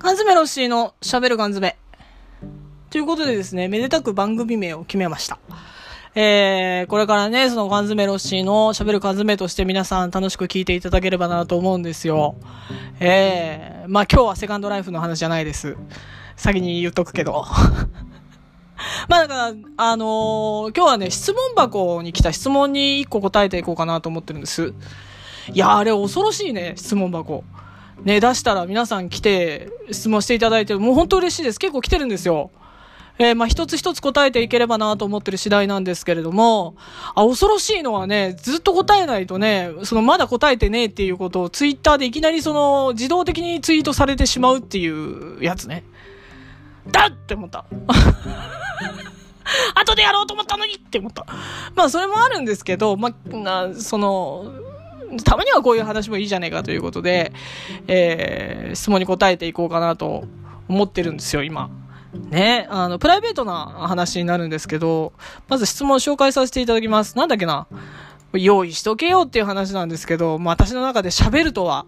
缶詰ロッシーの喋る缶詰。ということでですね、めでたく番組名を決めました。えー、これからね、その缶詰ロッシーの喋る缶詰として皆さん楽しく聞いていただければなと思うんですよ。えー、まあ今日はセカンドライフの話じゃないです。先に言っとくけど。まあだから、あのー、今日はね、質問箱に来た質問に一個答えていこうかなと思ってるんです。いや、あれ恐ろしいね、質問箱。ね、出したら皆さん来て質問していただいて、もう本当嬉しいです。結構来てるんですよ。えー、まあ、一つ一つ答えていければなと思ってる次第なんですけれども、あ、恐ろしいのはね、ずっと答えないとね、そのまだ答えてねえっていうことをツイッターでいきなりその自動的にツイートされてしまうっていうやつね。だって思った。後でやろうと思ったのにって思った。まあ、それもあるんですけど、まあ、その、たまにはこういう話もいいじゃねえかということで、えー、質問に答えていこうかなと思ってるんですよ、今。ね、あの、プライベートな話になるんですけど、まず質問を紹介させていただきます。なんだっけな用意しとけよっていう話なんですけど、まあ私の中で喋るとは、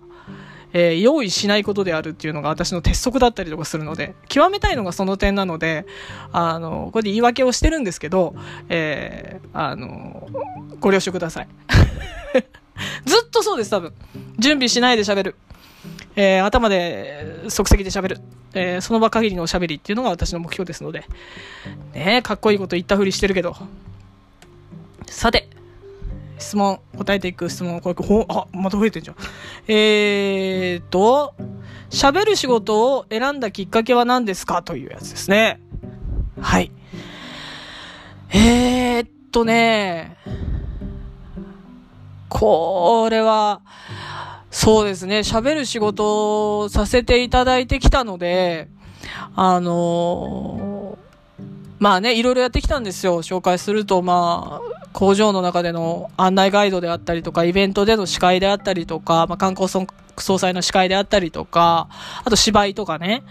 えー、用意しないことであるっていうのが私の鉄則だったりとかするので、極めたいのがその点なので、あの、これで言い訳をしてるんですけど、えー、あの、ご了承ください。ずっとそうです、多分。準備しないで喋る。えー、頭で即席で喋る。えー、その場限りのおしゃべりっていうのが私の目標ですので。ねかっこいいこと言ったふりしてるけど。さて、質問、答えていく質問、これ、ほあ、また増えてんじゃん。えーと、喋る仕事を選んだきっかけは何ですかというやつですね。はい。えーっとね、これは、そうですね、喋る仕事をさせていただいてきたので、あのー、まあね、いろいろやってきたんですよ。紹介すると、まあ、工場の中での案内ガイドであったりとか、イベントでの司会であったりとか、まあ、観光総裁の司会であったりとか、あと芝居とかね、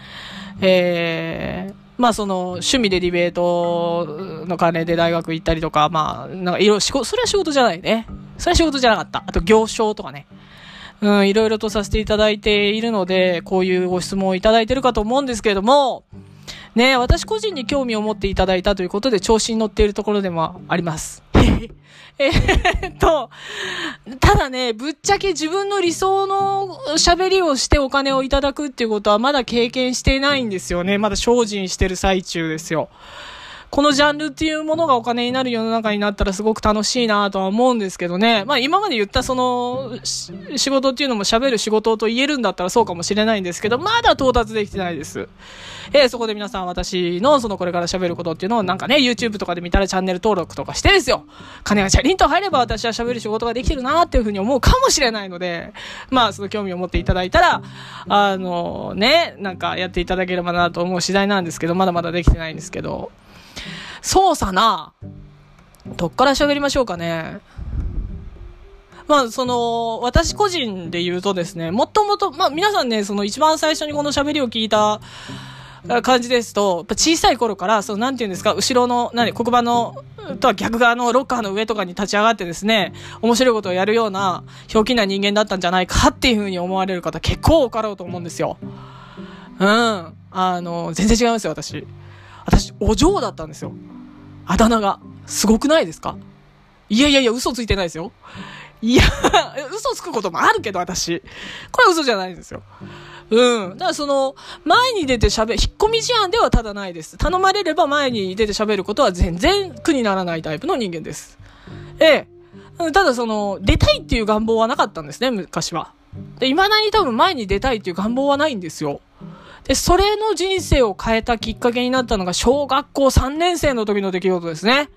えー、まあその趣味でディベートの金で大学行ったりとか、まあなんかいろいろ、それは仕事じゃないね。それ仕事じゃなかった。あと行商とかね。うん、いろいろとさせていただいているので、こういうご質問をいただいてるかと思うんですけれども、ね、私個人に興味を持っていただいたということで調子に乗っているところでもあります。えっと、ただね、ぶっちゃけ自分の理想の喋りをしてお金をいただくっていうことはまだ経験してないんですよね。まだ精進してる最中ですよ。このジャンルっていうものがお金になる世の中になったらすごく楽しいなとは思うんですけどね。まあ今まで言ったその仕事っていうのも喋る仕事と言えるんだったらそうかもしれないんですけど、まだ到達できてないです。えー、そこで皆さん私のそのこれから喋ることっていうのをなんかね、YouTube とかで見たらチャンネル登録とかしてですよ。金がチャリンと入れば私は喋る仕事ができてるなっていうふうに思うかもしれないので、まあその興味を持っていただいたら、あのね、なんかやっていただければなと思う次第なんですけど、まだまだできてないんですけど。そうさな。どっから喋りましょうかね。まあ、その、私個人で言うとですね、もともと、まあ皆さんね、その一番最初にこの喋りを聞いた感じですと、小さい頃から、その、なんていうんですか、後ろの、何、黒板の、とは逆側のロッカーの上とかに立ち上がってですね、面白いことをやるような、ひょうきな人間だったんじゃないかっていうふうに思われる方結構多かろうと思うんですよ。うん。あの、全然違いますよ、私。私、お嬢だったんですよ。あだ名が。すごくないですか？いやいやいや、嘘ついてないですよ。いや、嘘つくこともあるけど、私。これ嘘じゃないんですよ。うん。だからその、前に出て喋、引っ込み思案ではただないです。頼まれれば前に出て喋ることは全然苦にならないタイプの人間です。ええ。ただその、出たいっていう願望はなかったんですね、昔は。で、未だに多分前に出たいっていう願望はないんですよ。で、それの人生を変えたきっかけになったのが小学校3年生の時の出来事ですね。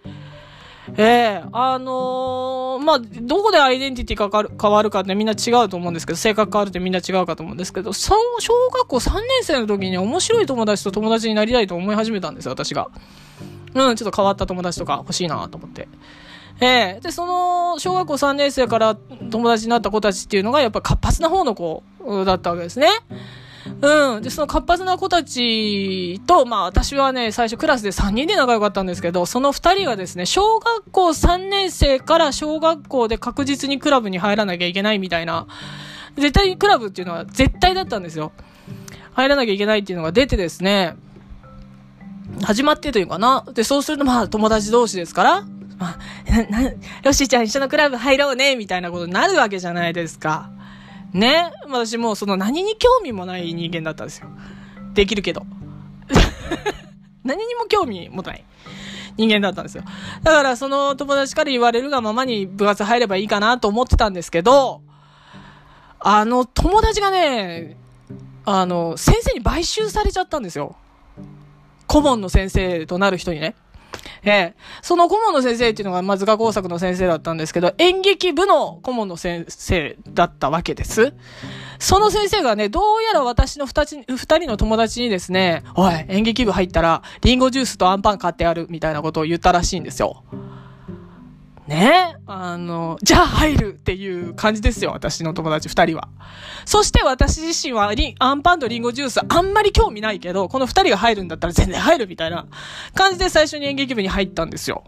ええー、あのー、まあ、どこでアイデンティティが変わるかってみんな違うと思うんですけど、性格変わるってみんな違うかと思うんですけど、その小学校3年生の時に面白い友達と友達になりたいと思い始めたんですよ、私が。うん、ちょっと変わった友達とか欲しいなと思って。ええー、で、その、小学校3年生から友達になった子たちっていうのが、やっぱ活発な方の子だったわけですね。うん。で、その活発な子たちと、まあ私はね、最初クラスで3人で仲良かったんですけど、その2人がですね、小学校3年生から小学校で確実にクラブに入らなきゃいけないみたいな、絶対にクラブっていうのは絶対だったんですよ。入らなきゃいけないっていうのが出てですね、始まってというかな。で、そうするとまあ友達同士ですから、まあ、な、な、ロシーちゃん一緒のクラブ入ろうね、みたいなことになるわけじゃないですか。ね。私もうその何に興味もない人間だったんですよ。できるけど。何にも興味もない人間だったんですよ。だからその友達から言われるがままに部活入ればいいかなと思ってたんですけど、あの友達がね、あの、先生に買収されちゃったんですよ。顧問の先生となる人にね。ええ。その顧問の先生っていうのが、まあ、図画工作の先生だったんですけど、演劇部の顧問の先生だったわけです。その先生がね、どうやら私の二人の友達にですね、おい、演劇部入ったら、リンゴジュースとアンパン買ってやる、みたいなことを言ったらしいんですよ。ねあの、じゃあ入るっていう感じですよ、私の友達二人は。そして私自身はリアンパンとリンゴジュースあんまり興味ないけど、この二人が入るんだったら全然入るみたいな感じで最初に演劇部に入ったんですよ。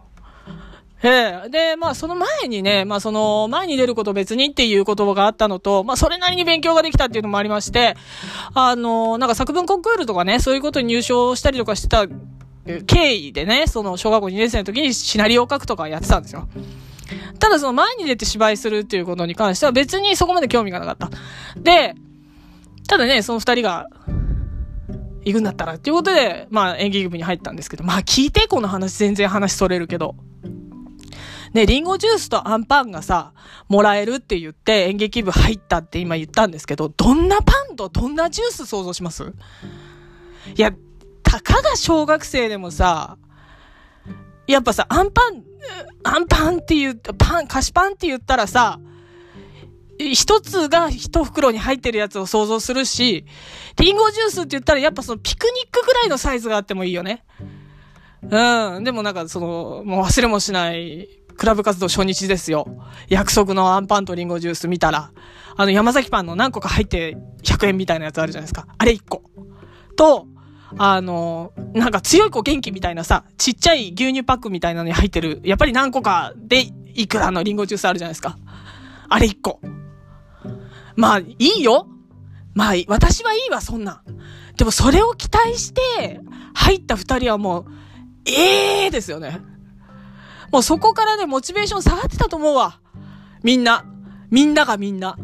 ええ。で、まあその前にね、まあその前に出ること別にっていう言葉があったのと、まあそれなりに勉強ができたっていうのもありまして、あの、なんか作文コンクールとかね、そういうことに入賞したりとかしてた経緯でね、その小学校2年生の時にシナリオを書くとかやってたんですよ。ただその前に出て芝居するっていうことに関しては別にそこまで興味がなかった。で、ただね、その二人が、行くんだったらっていうことで、まあ演劇部に入ったんですけど、まあ聞いて、この話全然話それるけど。ね、リンゴジュースとアンパンがさ、もらえるって言って演劇部入ったって今言ったんですけど、どんなパンとどんなジュース想像します？いや、たかが小学生でもさ、やっぱさ、アンパン、アンパンって言う、パン、菓子パンって言ったらさ、一つが一袋に入ってるやつを想像するし、リンゴジュースって言ったらやっぱそのピクニックぐらいのサイズがあってもいいよね。うん。でもなんかその、もう忘れもしない、クラブ活動初日ですよ。約束のアンパンとリンゴジュース見たら、あの山崎パンの何個か入って100円みたいなやつあるじゃないですか。あれ1個。と、あの、なんか強い子元気みたいなさ、ちっちゃい牛乳パックみたいなのに入ってる、やっぱり何個かでいくらのリンゴジュースあるじゃないですか。あれ1個。まあ、いいよ。まあ、私はいいわ、そんな。でもそれを期待して、入った二人はもう、ええー、ですよね。もうそこからね、モチベーション下がってたと思うわ。みんな。みんながみんな。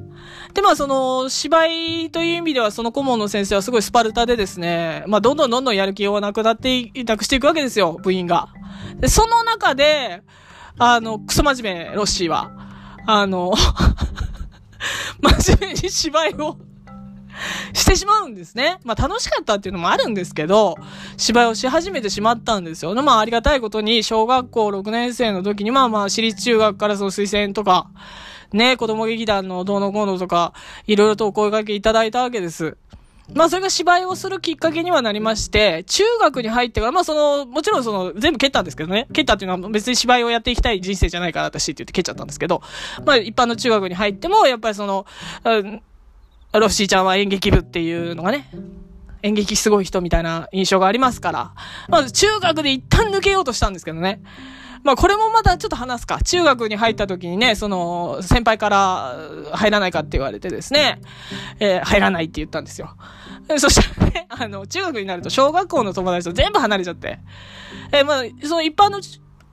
で、まあ、その、芝居という意味では、その顧問の先生はすごいスパルタでですね、まあ、どんどんどんどんやる気をなくなっていなくしていくわけですよ、部員が。で、その中で、あの、クソ真面目、ロッシーは。あの 真面目に芝居を してしまうんですね。まあ楽しかったっていうのもあるんですけど、芝居をし始めてしまったんですよ。まあありがたいことに、小学校6年生の時に、まあまあ私立中学からその推薦とか、ね、子供劇団のどうのこうのとか、いろいろとお声掛けいただいたわけです。まあそれが芝居をするきっかけにはなりまして、中学に入ってから、まあその、もちろんその、全部蹴ったんですけどね。蹴ったっていうのは別に芝居をやっていきたい人生じゃないから私って言って蹴っちゃったんですけど、まあ一般の中学に入っても、やっぱりその、うんロッシーちゃんは演劇部っていうのがね、演劇すごい人みたいな印象がありますから、まず中学で一旦抜けようとしたんですけどね。まあこれもまたちょっと話すか。中学に入った時にね、その、先輩から入らないかって言われてですね、えー、入らないって言ったんですよ。そしたらね、あの、中学になると小学校の友達と全部離れちゃって、えー、まあ、その一般の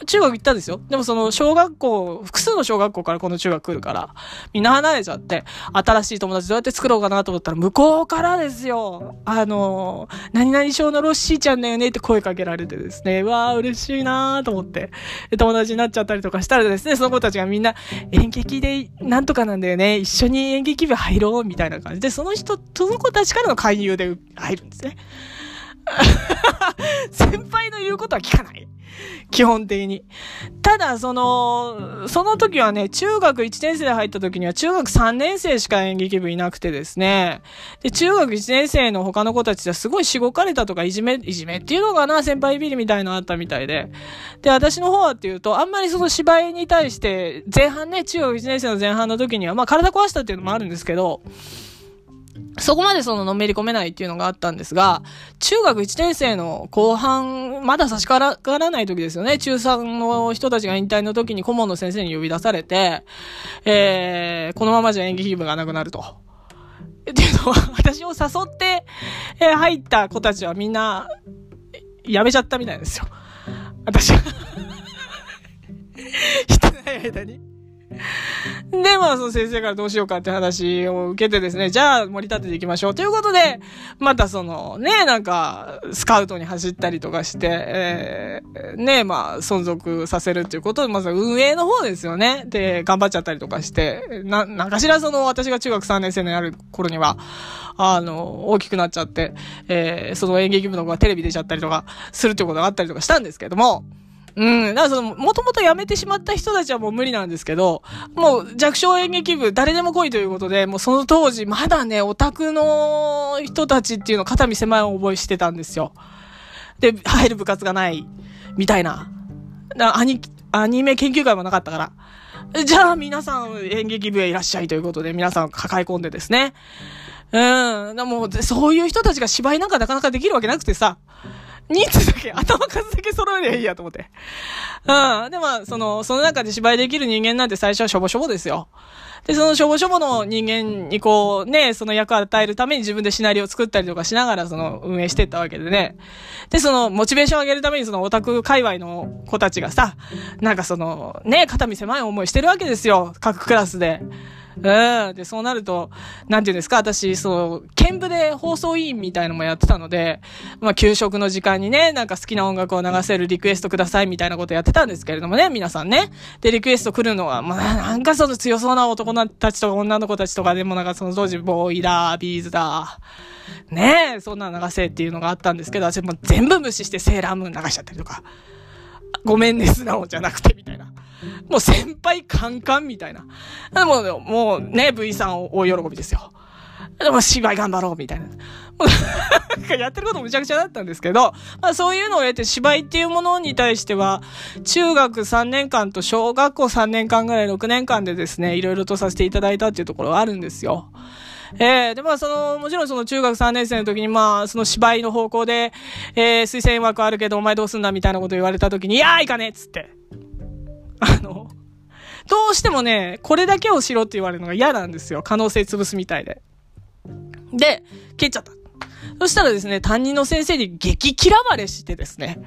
中学行ったんですよ。でもその小学校、複数の小学校からこの中学来るから、みんな離れちゃって、新しい友達どうやって作ろうかなと思ったら、向こうからですよ。あの、何々小のロッシーちゃんだよねって声かけられてですね、わー嬉しいなーと思って、友達になっちゃったりとかしたらですね、その子たちがみんな演劇でなんとかなんだよね、一緒に演劇部入ろうみたいな感じで、その人、その子たちからの勧誘で入るんですね。先輩の言うことは聞かない。基本的に。ただ、その、その時はね、中学1年生で入った時には中学3年生しか演劇部いなくてですね。で、中学1年生の他の子たちはすごいしごかれたとかいじめ、いじめっていうのかな、先輩ビリみたいのあったみたいで。で、私の方はっていうと、あんまりその芝居に対して、前半ね、中学1年生の前半の時には、まあ体壊したっていうのもあるんですけど、そこまでそののめり込めないっていうのがあったんですが、中学1年生の後半、まだ差し掛からない時ですよね。中3の人たちが引退の時に顧問の先生に呼び出されて、えー、このままじゃ演劇部がなくなると。っていうのは、私を誘って、え入った子たちはみんな、辞めちゃったみたいですよ。私がしてない間にで、まあ、その先生からどうしようかって話を受けてですね、じゃあ盛り立てていきましょうということで、またその、ね、なんか、スカウトに走ったりとかして、えー、ね、まあ、存続させるっていうことで、まず運営の方ですよね。で、頑張っちゃったりとかして、な、なんかしらその、私が中学3年生になる頃には、あの、大きくなっちゃって、えー、その演劇部の子がテレビ出ちゃったりとか、するっていうことがあったりとかしたんですけども、うん。だからその、もともと辞めてしまった人たちはもう無理なんですけど、もう弱小演劇部誰でも来いということで、もうその当時まだね、オタクの人たちっていうの肩身狭い覚えしてたんですよ。で、入る部活がない、みたいな。アニ、アニメ研究会もなかったから。じゃあ皆さん演劇部へいらっしゃいということで皆さん抱え込んでですね。うん。でもそういう人たちが芝居なんかなかなかできるわけなくてさ。人数だけ、頭数だけ揃えりゃいいやと思って。うん。で、まあ、その、その中で芝居できる人間なんて最初はしょぼしょぼですよ。で、そのしょぼしょぼの人間にこう、ね、その役を与えるために自分でシナリオを作ったりとかしながら、その、運営していったわけでね。で、その、モチベーションを上げるために、その、オタク界隈の子たちがさ、なんかその、ね、肩身狭い思いしてるわけですよ。各クラスで。うん。で、そうなると、なんていうんですか、私、そう、見部で放送委員みたいのもやってたので、まあ、給食の時間にね、なんか好きな音楽を流せるリクエストくださいみたいなことやってたんですけれどもね、皆さんね。で、リクエスト来るのは、まあ、なんかその強そうな男たちとか女の子たちとかでもなんかその当時、ボーイだ、ビーズだ、ねえ、そんな流せっていうのがあったんですけど、私も全部無視してセーラームーン流しちゃったりとか、ごめんね、素直じゃなくて、みたいな。もう先輩カンカンみたいな。でも、もうね、V さん大喜びですよ。でも芝居頑張ろうみたいな。やってることむちゃくちゃだったんですけど、まあそういうのを得て芝居っていうものに対しては、中学3年間と小学校3年間ぐらい6年間でですね、いろいろとさせていただいたっていうところはあるんですよ。えー、で、まあ、その、もちろんその中学3年生の時に、まあ、その芝居の方向で、えー、推薦枠あるけど、お前どうすんだみたいなこと言われた時に、いやー、行かねえっつって。あの、どうしてもね、これだけをしろって言われるのが嫌なんですよ。可能性潰すみたいで。で、蹴っちゃった。そしたらですね、担任の先生に激嫌われしてですね。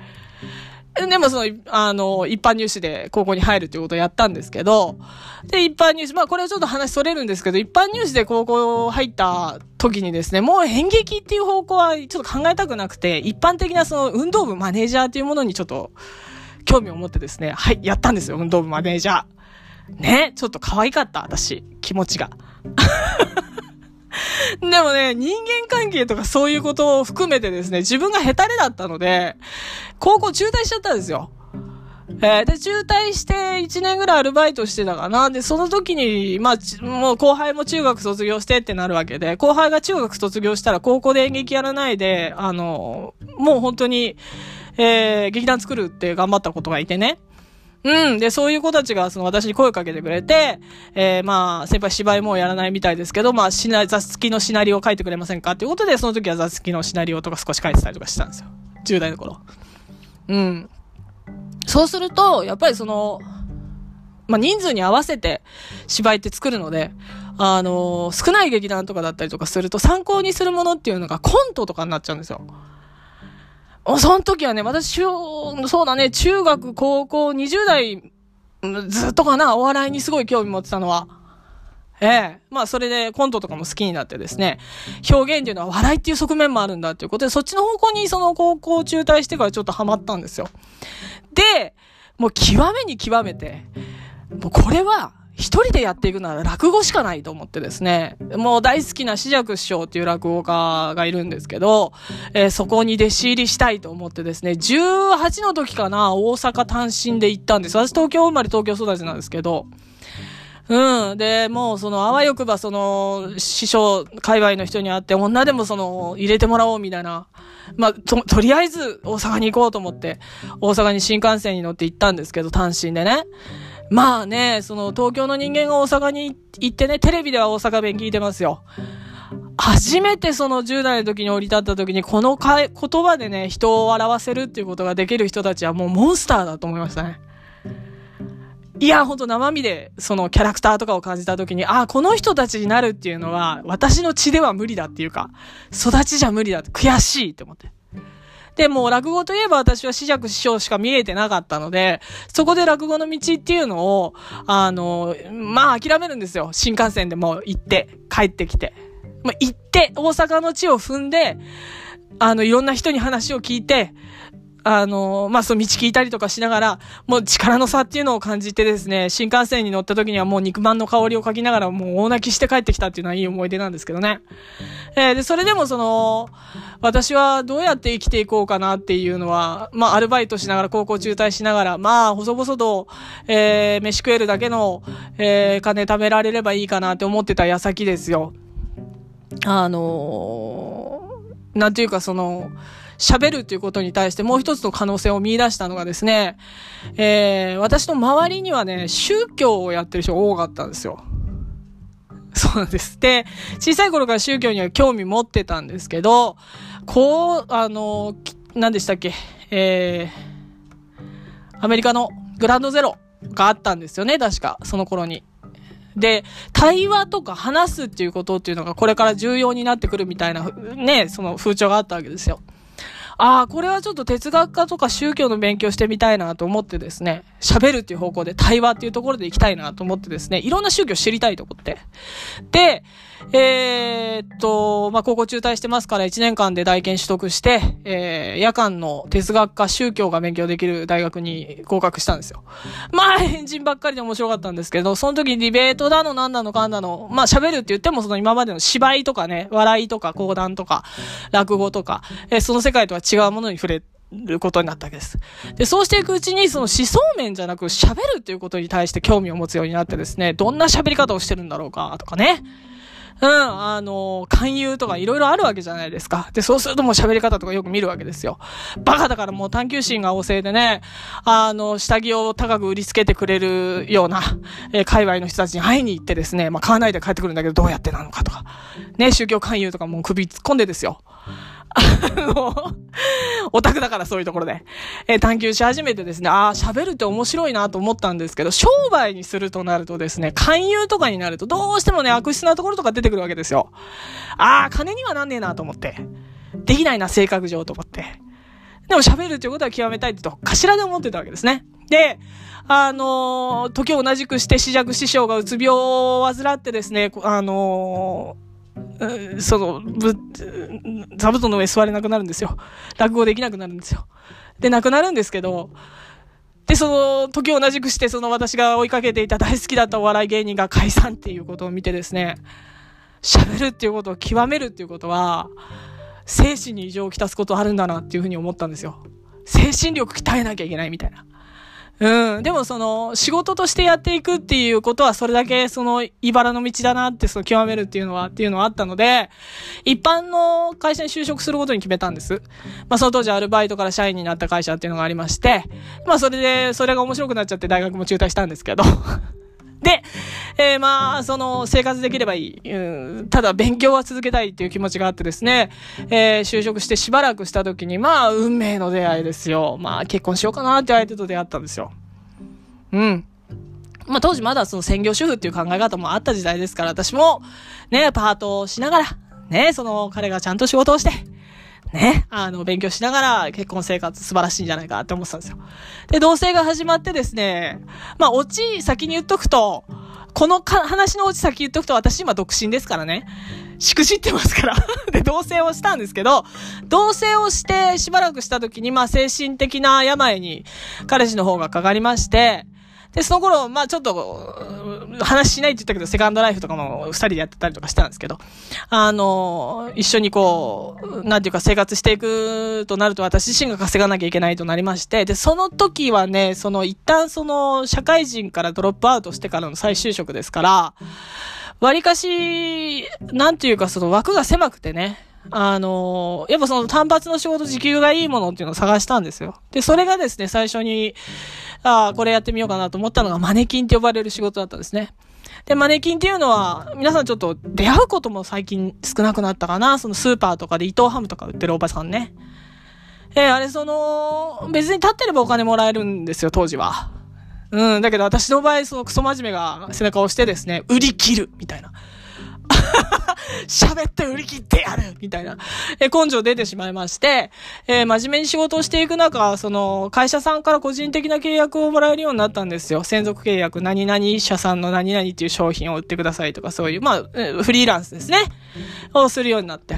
でもその、あの、一般入試で高校に入るっていうことをやったんですけど、で、一般入試、まあこれはちょっと話それるんですけど、一般入試で高校入った時にですね、もう演劇っていう方向はちょっと考えたくなくて、一般的なその運動部マネージャーっていうものにちょっと興味を持ってですね、はい、やったんですよ、運動部マネージャー。ね、ちょっと可愛かった、私、気持ちが。でもね、人間関係とかそういうことを含めてですね、自分がヘタレだったので、高校中退しちゃったんですよ。えー、で、中退して1年ぐらいアルバイトしてたかな。で、その時に、まあ、もう後輩も中学卒業してってなるわけで、後輩が中学卒業したら高校で演劇やらないで、あの、もう本当に、えー、劇団作るって頑張ったことがいてね。うん。で、そういう子たちが、その、私に声をかけてくれて、えー、まあ、先輩芝居もうやらないみたいですけど、まあ、シナ、雑記のシナリオを書いてくれませんかっていうことで、その時は雑記のシナリオとか少し書いてたりとかしたんですよ。10代の頃。うん。そうすると、やっぱりその、まあ、人数に合わせて芝居って作るので、あのー、少ない劇団とかだったりとかすると参考にするものっていうのがコントとかになっちゃうんですよ。その時はね、私、そうだね、中学、高校、20代、ずっとかな、お笑いにすごい興味持ってたのは。ええ。まあ、それでコントとかも好きになってですね、表現っていうのは笑いっていう側面もあるんだっていうことで、そっちの方向にその高校中退してからちょっとハマったんですよ。で、もう極めに極めて、もうこれは、一人でやっていくなら落語しかないと思ってですね、もう大好きな紫尺師匠っていう落語家がいるんですけど、えー、そこに弟子入りしたいと思ってですね、18の時かな、大阪単身で行ったんです。私東京生まれ東京育ちなんですけど、うん。で、もうその、あわよくばその、師匠、界隈の人に会って、女でもその、入れてもらおうみたいな。まあ、と、とりあえず大阪に行こうと思って、大阪に新幹線に乗って行ったんですけど、単身でね。まあね、その東京の人間が大阪に行ってね、テレビでは大阪弁聞いてますよ。初めてその10代の時に降り立った時にこのか言葉でね、人を笑わせるっていうことができる人たちはもうモンスターだと思いましたね。いや、ほんと生身で、そのキャラクターとかを感じたときに、ああ、この人たちになるっていうのは、私の血では無理だっていうか、育ちじゃ無理だって、悔しいって思って。で、もう落語といえば私は四尺師匠しか見えてなかったので、そこで落語の道っていうのを、あの、まあ諦めるんですよ。新幹線でもう行って、帰ってきて。まあ、行って、大阪の地を踏んで、あの、いろんな人に話を聞いて、あの、まあ、その道聞いたりとかしながら、もう力の差っていうのを感じてですね、新幹線に乗った時にはもう肉まんの香りを嗅ぎながらもう大泣きして帰ってきたっていうのはいい思い出なんですけどね。えー、で、それでもその、私はどうやって生きていこうかなっていうのは、まあ、アルバイトしながら、高校中退しながら、まあ、細々と、えー、飯食えるだけの、えー、金貯められればいいかなって思ってた矢先ですよ。あのー、なんていうかその、喋るっていうことに対してもう一つの可能性を見出したのがですね、えー、私の周りにはね、宗教をやってる人が多かったんですよ。そうなんです。で、小さい頃から宗教には興味持ってたんですけど、こう、あの、何でしたっけ、えー、アメリカのグランドゼロがあったんですよね、確か、その頃に。で、対話とか話すっていうことっていうのがこれから重要になってくるみたいな、ね、その風潮があったわけですよ。ああ、これはちょっと哲学科とか宗教の勉強してみたいなと思ってですね、喋るっていう方向で対話っていうところで行きたいなと思ってですね、いろんな宗教知りたいと思って。で、えー、っと、まあ、高校中退してますから1年間で大研取得して、えー、夜間の哲学科宗教が勉強できる大学に合格したんですよ。まあ、エンジンばっかりで面白かったんですけど、その時にディベートだの、なんなのかんなの、まあ、喋るって言ってもその今までの芝居とかね、笑いとか講談とか、落語とか、えー、その世界とは違違うものに触れることになったわけです。で、そうしていくうちに、その思想面じゃなく喋るっていうことに対して興味を持つようになってですね、どんな喋り方をしてるんだろうか、とかね。うん、あの、勧誘とかいろいろあるわけじゃないですか。で、そうするともう喋り方とかよく見るわけですよ。バカだからもう探求心が旺盛でね、あの、下着を高く売りつけてくれるような、えー、界隈の人たちに会いに行ってですね、まあ、買わないで帰ってくるんだけどどうやってなのかとか、ね、宗教勧誘とかもう首突っ込んでですよ。あの、オタクだからそういうところで、えー、探求し始めてですね、ああ、喋るって面白いなと思ったんですけど、商売にするとなるとですね、勧誘とかになるとどうしてもね、悪質なところとか出てくるわけですよ。ああ、金にはなんねえなと思って。できないな、性格上と思って。でも喋るっていうことは極めたいってと、頭で思ってたわけですね。で、あのー、時を同じくして、死弱師匠がうつ病を患ってですね、あのーその、ぶ、座布団の上座れなくなるんですよ。落語できなくなるんですよ。で、亡くなるんですけど、で、その、時を同じくして、その私が追いかけていた大好きだったお笑い芸人が解散っていうことを見てですね、喋るっていうことを極めるっていうことは、精神に異常をきたすことあるんだなっていうふうに思ったんですよ。精神力鍛えなきゃいけないみたいな。うん。でもその、仕事としてやっていくっていうことは、それだけその、茨の道だなって、その、極めるっていうのは、っていうのはあったので、一般の会社に就職することに決めたんです。まあ、その当時アルバイトから社員になった会社っていうのがありまして、まあ、それで、それが面白くなっちゃって大学も中退したんですけど。で、えー、まあ、その、生活できればいい。うん、ただ、勉強は続けたいっていう気持ちがあってですね、えー、就職してしばらくした時に、まあ、運命の出会いですよ。まあ、結婚しようかなって相手と出会ったんですよ。うん。まあ、当時まだその専業主婦っていう考え方もあった時代ですから、私も、ね、パートをしながら、ね、その彼がちゃんと仕事をして、ね、あの、勉強しながら結婚生活素晴らしいんじゃないかって思ってたんですよ。で、同棲が始まってですね、まあ、オチ先に言っとくと、このか話のオチ先言っとくと私今独身ですからね。しくじってますから で、同棲をしたんですけど、同棲をしてしばらくした時に、まあ、精神的な病に彼氏の方がかかりまして、で、その頃、まあちょっと、話しないって言ったけど、セカンドライフとかも二人でやってたりとかしてたんですけど、あの、一緒にこう、なんていうか生活していくとなると私自身が稼がなきゃいけないとなりまして、で、その時はね、その一旦その社会人からドロップアウトしてからの再就職ですから、割かし、なんていうかその枠が狭くてね、あの、やっぱその単発の仕事時給がいいものっていうのを探したんですよ。で、それがですね、最初に、ああ、これやってみようかなと思ったのがマネキンって呼ばれる仕事だったんですね。で、マネキンっていうのは、皆さんちょっと出会うことも最近少なくなったかな。そのスーパーとかで伊藤ハムとか売ってるおばさんね。えー、あれその、別に立ってればお金もらえるんですよ、当時は。うん、だけど私の場合、そのクソ真面目が背中を押してですね、売り切るみたいな。喋って売り切ってやるみたいな、え、根性出てしまいまして、えー、真面目に仕事をしていく中、その、会社さんから個人的な契約をもらえるようになったんですよ。専属契約、何々社さんの何々っていう商品を売ってくださいとか、そういう、まあ、フリーランスですね。をするようになって。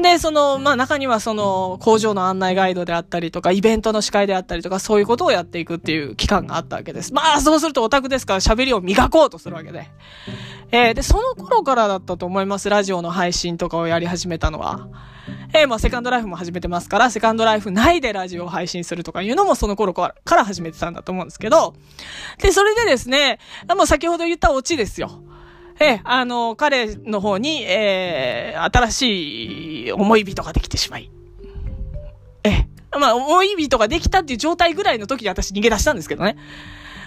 で、その、まあ中にはその工場の案内ガイドであったりとか、イベントの司会であったりとか、そういうことをやっていくっていう期間があったわけです。まあそうするとオタクですから喋りを磨こうとするわけで。えー、で、その頃からだったと思います。ラジオの配信とかをやり始めたのは。えー、まあセカンドライフも始めてますから、セカンドライフ内でラジオを配信するとかいうのもその頃から始めてたんだと思うんですけど。で、それでですね、もう先ほど言ったオチですよ。えあの、彼の方に、えー、新しい思い人ができてしまい。えまあ、思い人ができたっていう状態ぐらいの時に私逃げ出したんですけどね。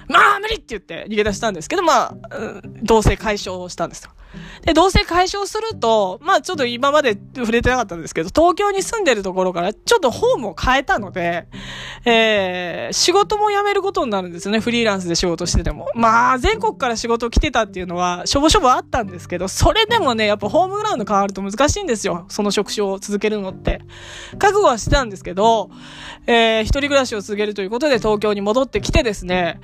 まあ、無理って言って逃げ出したんですけど、まあ、うん同棲解消したんですよ。で、同棲解消すると、まあちょっと今まで触れてなかったんですけど、東京に住んでるところからちょっとホームを変えたので、えー、仕事も辞めることになるんですよね、フリーランスで仕事してても。まあ、全国から仕事来てたっていうのは、しょぼしょぼあったんですけど、それでもね、やっぱホームグラウンド変わると難しいんですよ、その職種を続けるのって。覚悟はしてたんですけど、えー、一人暮らしを続けるということで東京に戻ってきてですね、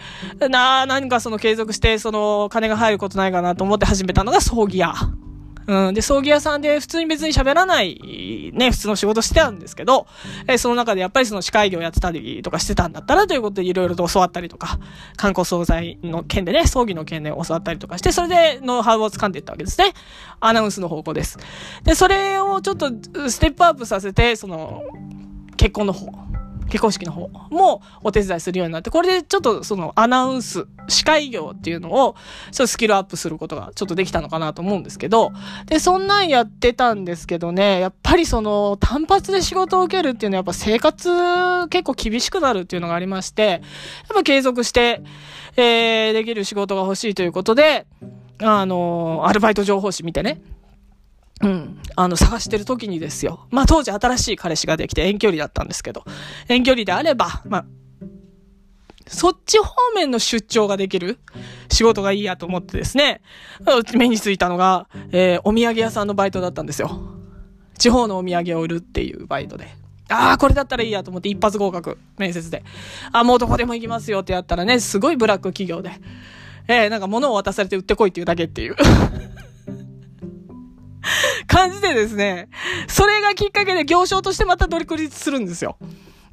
なあ、何かその継続して、その、金が入ることないかなと思って始めたのが葬儀屋。うん。で、葬儀屋さんで普通に別に喋らない、ね、普通の仕事してたんですけど、えー、その中でやっぱりその司会業やってたりとかしてたんだったらということでいろいろと教わったりとか、観光総裁の件でね、葬儀の件で教わったりとかして、それでノウハウを掴んでいったわけですね。アナウンスの方向です。で、それをちょっとステップアップさせて、その、結婚の方。結婚式の方もお手伝いするようになって、これでちょっとそのアナウンス、司会業っていうのを、ちょっとスキルアップすることがちょっとできたのかなと思うんですけど、で、そんなんやってたんですけどね、やっぱりその単発で仕事を受けるっていうのはやっぱ生活結構厳しくなるっていうのがありまして、やっぱ継続して、えー、できる仕事が欲しいということで、あの、アルバイト情報誌見てね、うん。あの、探してる時にですよ。まあ、当時新しい彼氏ができて遠距離だったんですけど、遠距離であれば、まあ、そっち方面の出張ができる仕事がいいやと思ってですね、目についたのが、えー、お土産屋さんのバイトだったんですよ。地方のお土産を売るっていうバイトで。ああ、これだったらいいやと思って一発合格、面接で。あ、もうどこでも行きますよってやったらね、すごいブラック企業で。えー、なんか物を渡されて売ってこいっていうだけっていう。感じでですね、それがきっかけで行商としてまた独立するんですよ。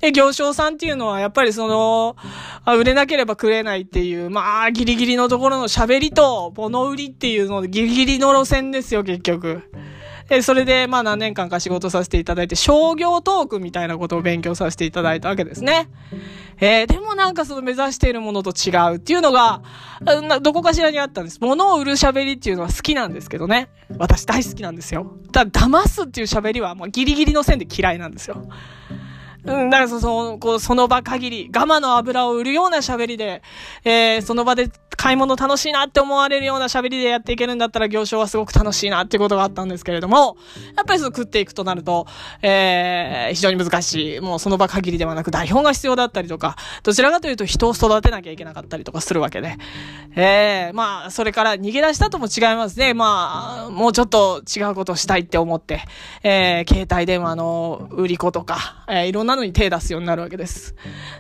で、行商さんっていうのは、やっぱりその、売れなければくれないっていう、まあ、ギリギリのところの喋りと、物売りっていうので、ギリギリの路線ですよ、結局。で、それで、まあ何年間か仕事させていただいて、商業トークみたいなことを勉強させていただいたわけですね。えー、でもなんかその目指しているものと違うっていうのが、どこかしらにあったんです。物を売る喋りっていうのは好きなんですけどね。私大好きなんですよ。ただ、騙すっていう喋りはもうギリギリの線で嫌いなんですよ。うん、だからその、こう、その場限り、ガマの油を売るような喋りで、えー、その場で買い物楽しいなって思われるような喋りでやっていけるんだったら行商はすごく楽しいなっていうことがあったんですけれども、やっぱりその食っていくとなると、えー、非常に難しい。もうその場限りではなく台本が必要だったりとか、どちらかというと人を育てなきゃいけなかったりとかするわけで。えー、まあ、それから逃げ出したとも違いますね。まあ、もうちょっと違うことをしたいって思って、えー、携帯電話の売り子とか、えー、いろんなのに手出すようになるわけです。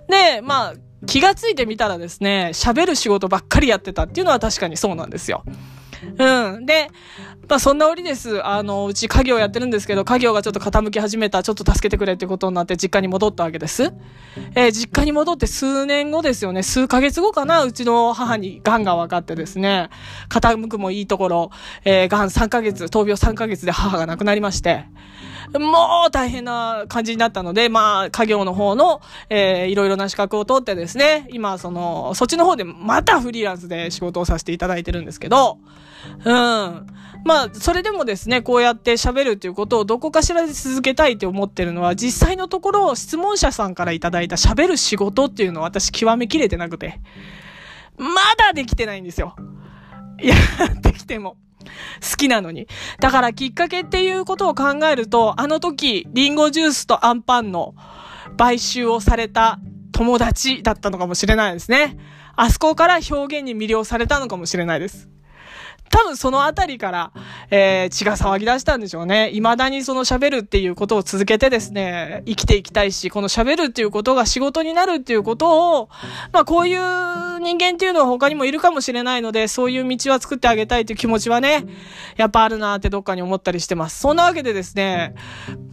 で、まあ、気がついてみたらですね、喋る仕事ばっかりやってたっていうのは確かにそうなんですよ。うん。で、まあそんな折です。あの、うち家業やってるんですけど、家業がちょっと傾き始めた、ちょっと助けてくれってことになって実家に戻ったわけです。えー、実家に戻って数年後ですよね。数ヶ月後かな、うちの母に癌が分かってですね、傾くもいいところ、えー、癌3ヶ月、闘病3ヶ月で母が亡くなりまして、もう大変な感じになったので、まあ、家業の方の、えー、いろいろな資格を取ってですね、今、その、そっちの方でまたフリーランスで仕事をさせていただいてるんですけど、うん。まあ、それでもですね、こうやって喋るということをどこかしらで続けたいって思ってるのは、実際のところ、質問者さんからいただいた喋る仕事っていうのを私極めきれてなくて、まだできてないんですよ。いやってきても。好きなのに。だからきっかけっていうことを考えると、あの時、リンゴジュースとアンパンの買収をされた友達だったのかもしれないですね。あそこから表現に魅了されたのかもしれないです。多分そのあたりから、えー、血が騒ぎ出したんでしょうね。未だにその喋るっていうことを続けてですね、生きていきたいし、この喋るっていうことが仕事になるっていうことを、まあこういう人間っていうのは他にもいるかもしれないので、そういう道は作ってあげたいという気持ちはね、やっぱあるなってどっかに思ったりしてます。そんなわけでですね、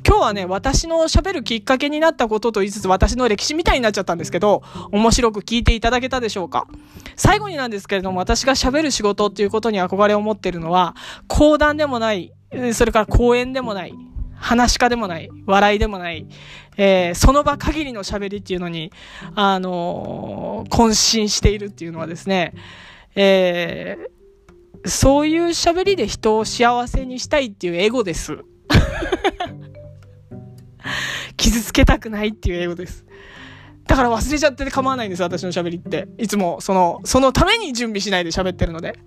今日はね、私の喋るきっかけになったことと言いつつ、私の歴史みたいになっちゃったんですけど、面白く聞いていただけたでしょうか最後になんですけれども、私が喋る仕事っていうことに憧れを持ってるのは、講談でもない、それから講演でもない、話し家でもない、笑いでもない、えー、その場限りの喋りっていうのに、あのー、渾身しているっていうのはですね、えー、そういう喋りで人を幸せにしたいっていうエゴです。傷つけたくないっていう英語です。だから忘れちゃってて構わないんです、私の喋りって。いつも、その、そのために準備しないで喋ってるので。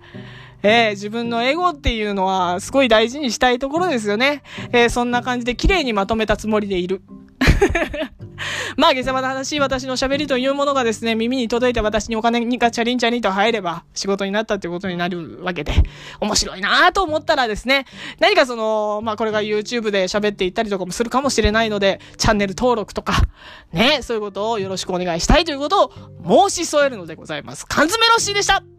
えー、自分のエゴっていうのは、すごい大事にしたいところですよね。えー、そんな感じで綺麗にまとめたつもりでいる。まあ、下世話の話、私の喋りというものがですね、耳に届いて私にお金がチャリンチャリンと入れば仕事になったってことになるわけで、面白いなぁと思ったらですね、何かその、まあ、これが YouTube で喋っていったりとかもするかもしれないので、チャンネル登録とか、ね、そういうことをよろしくお願いしたいということを申し添えるのでございます。缶詰ロッシーでした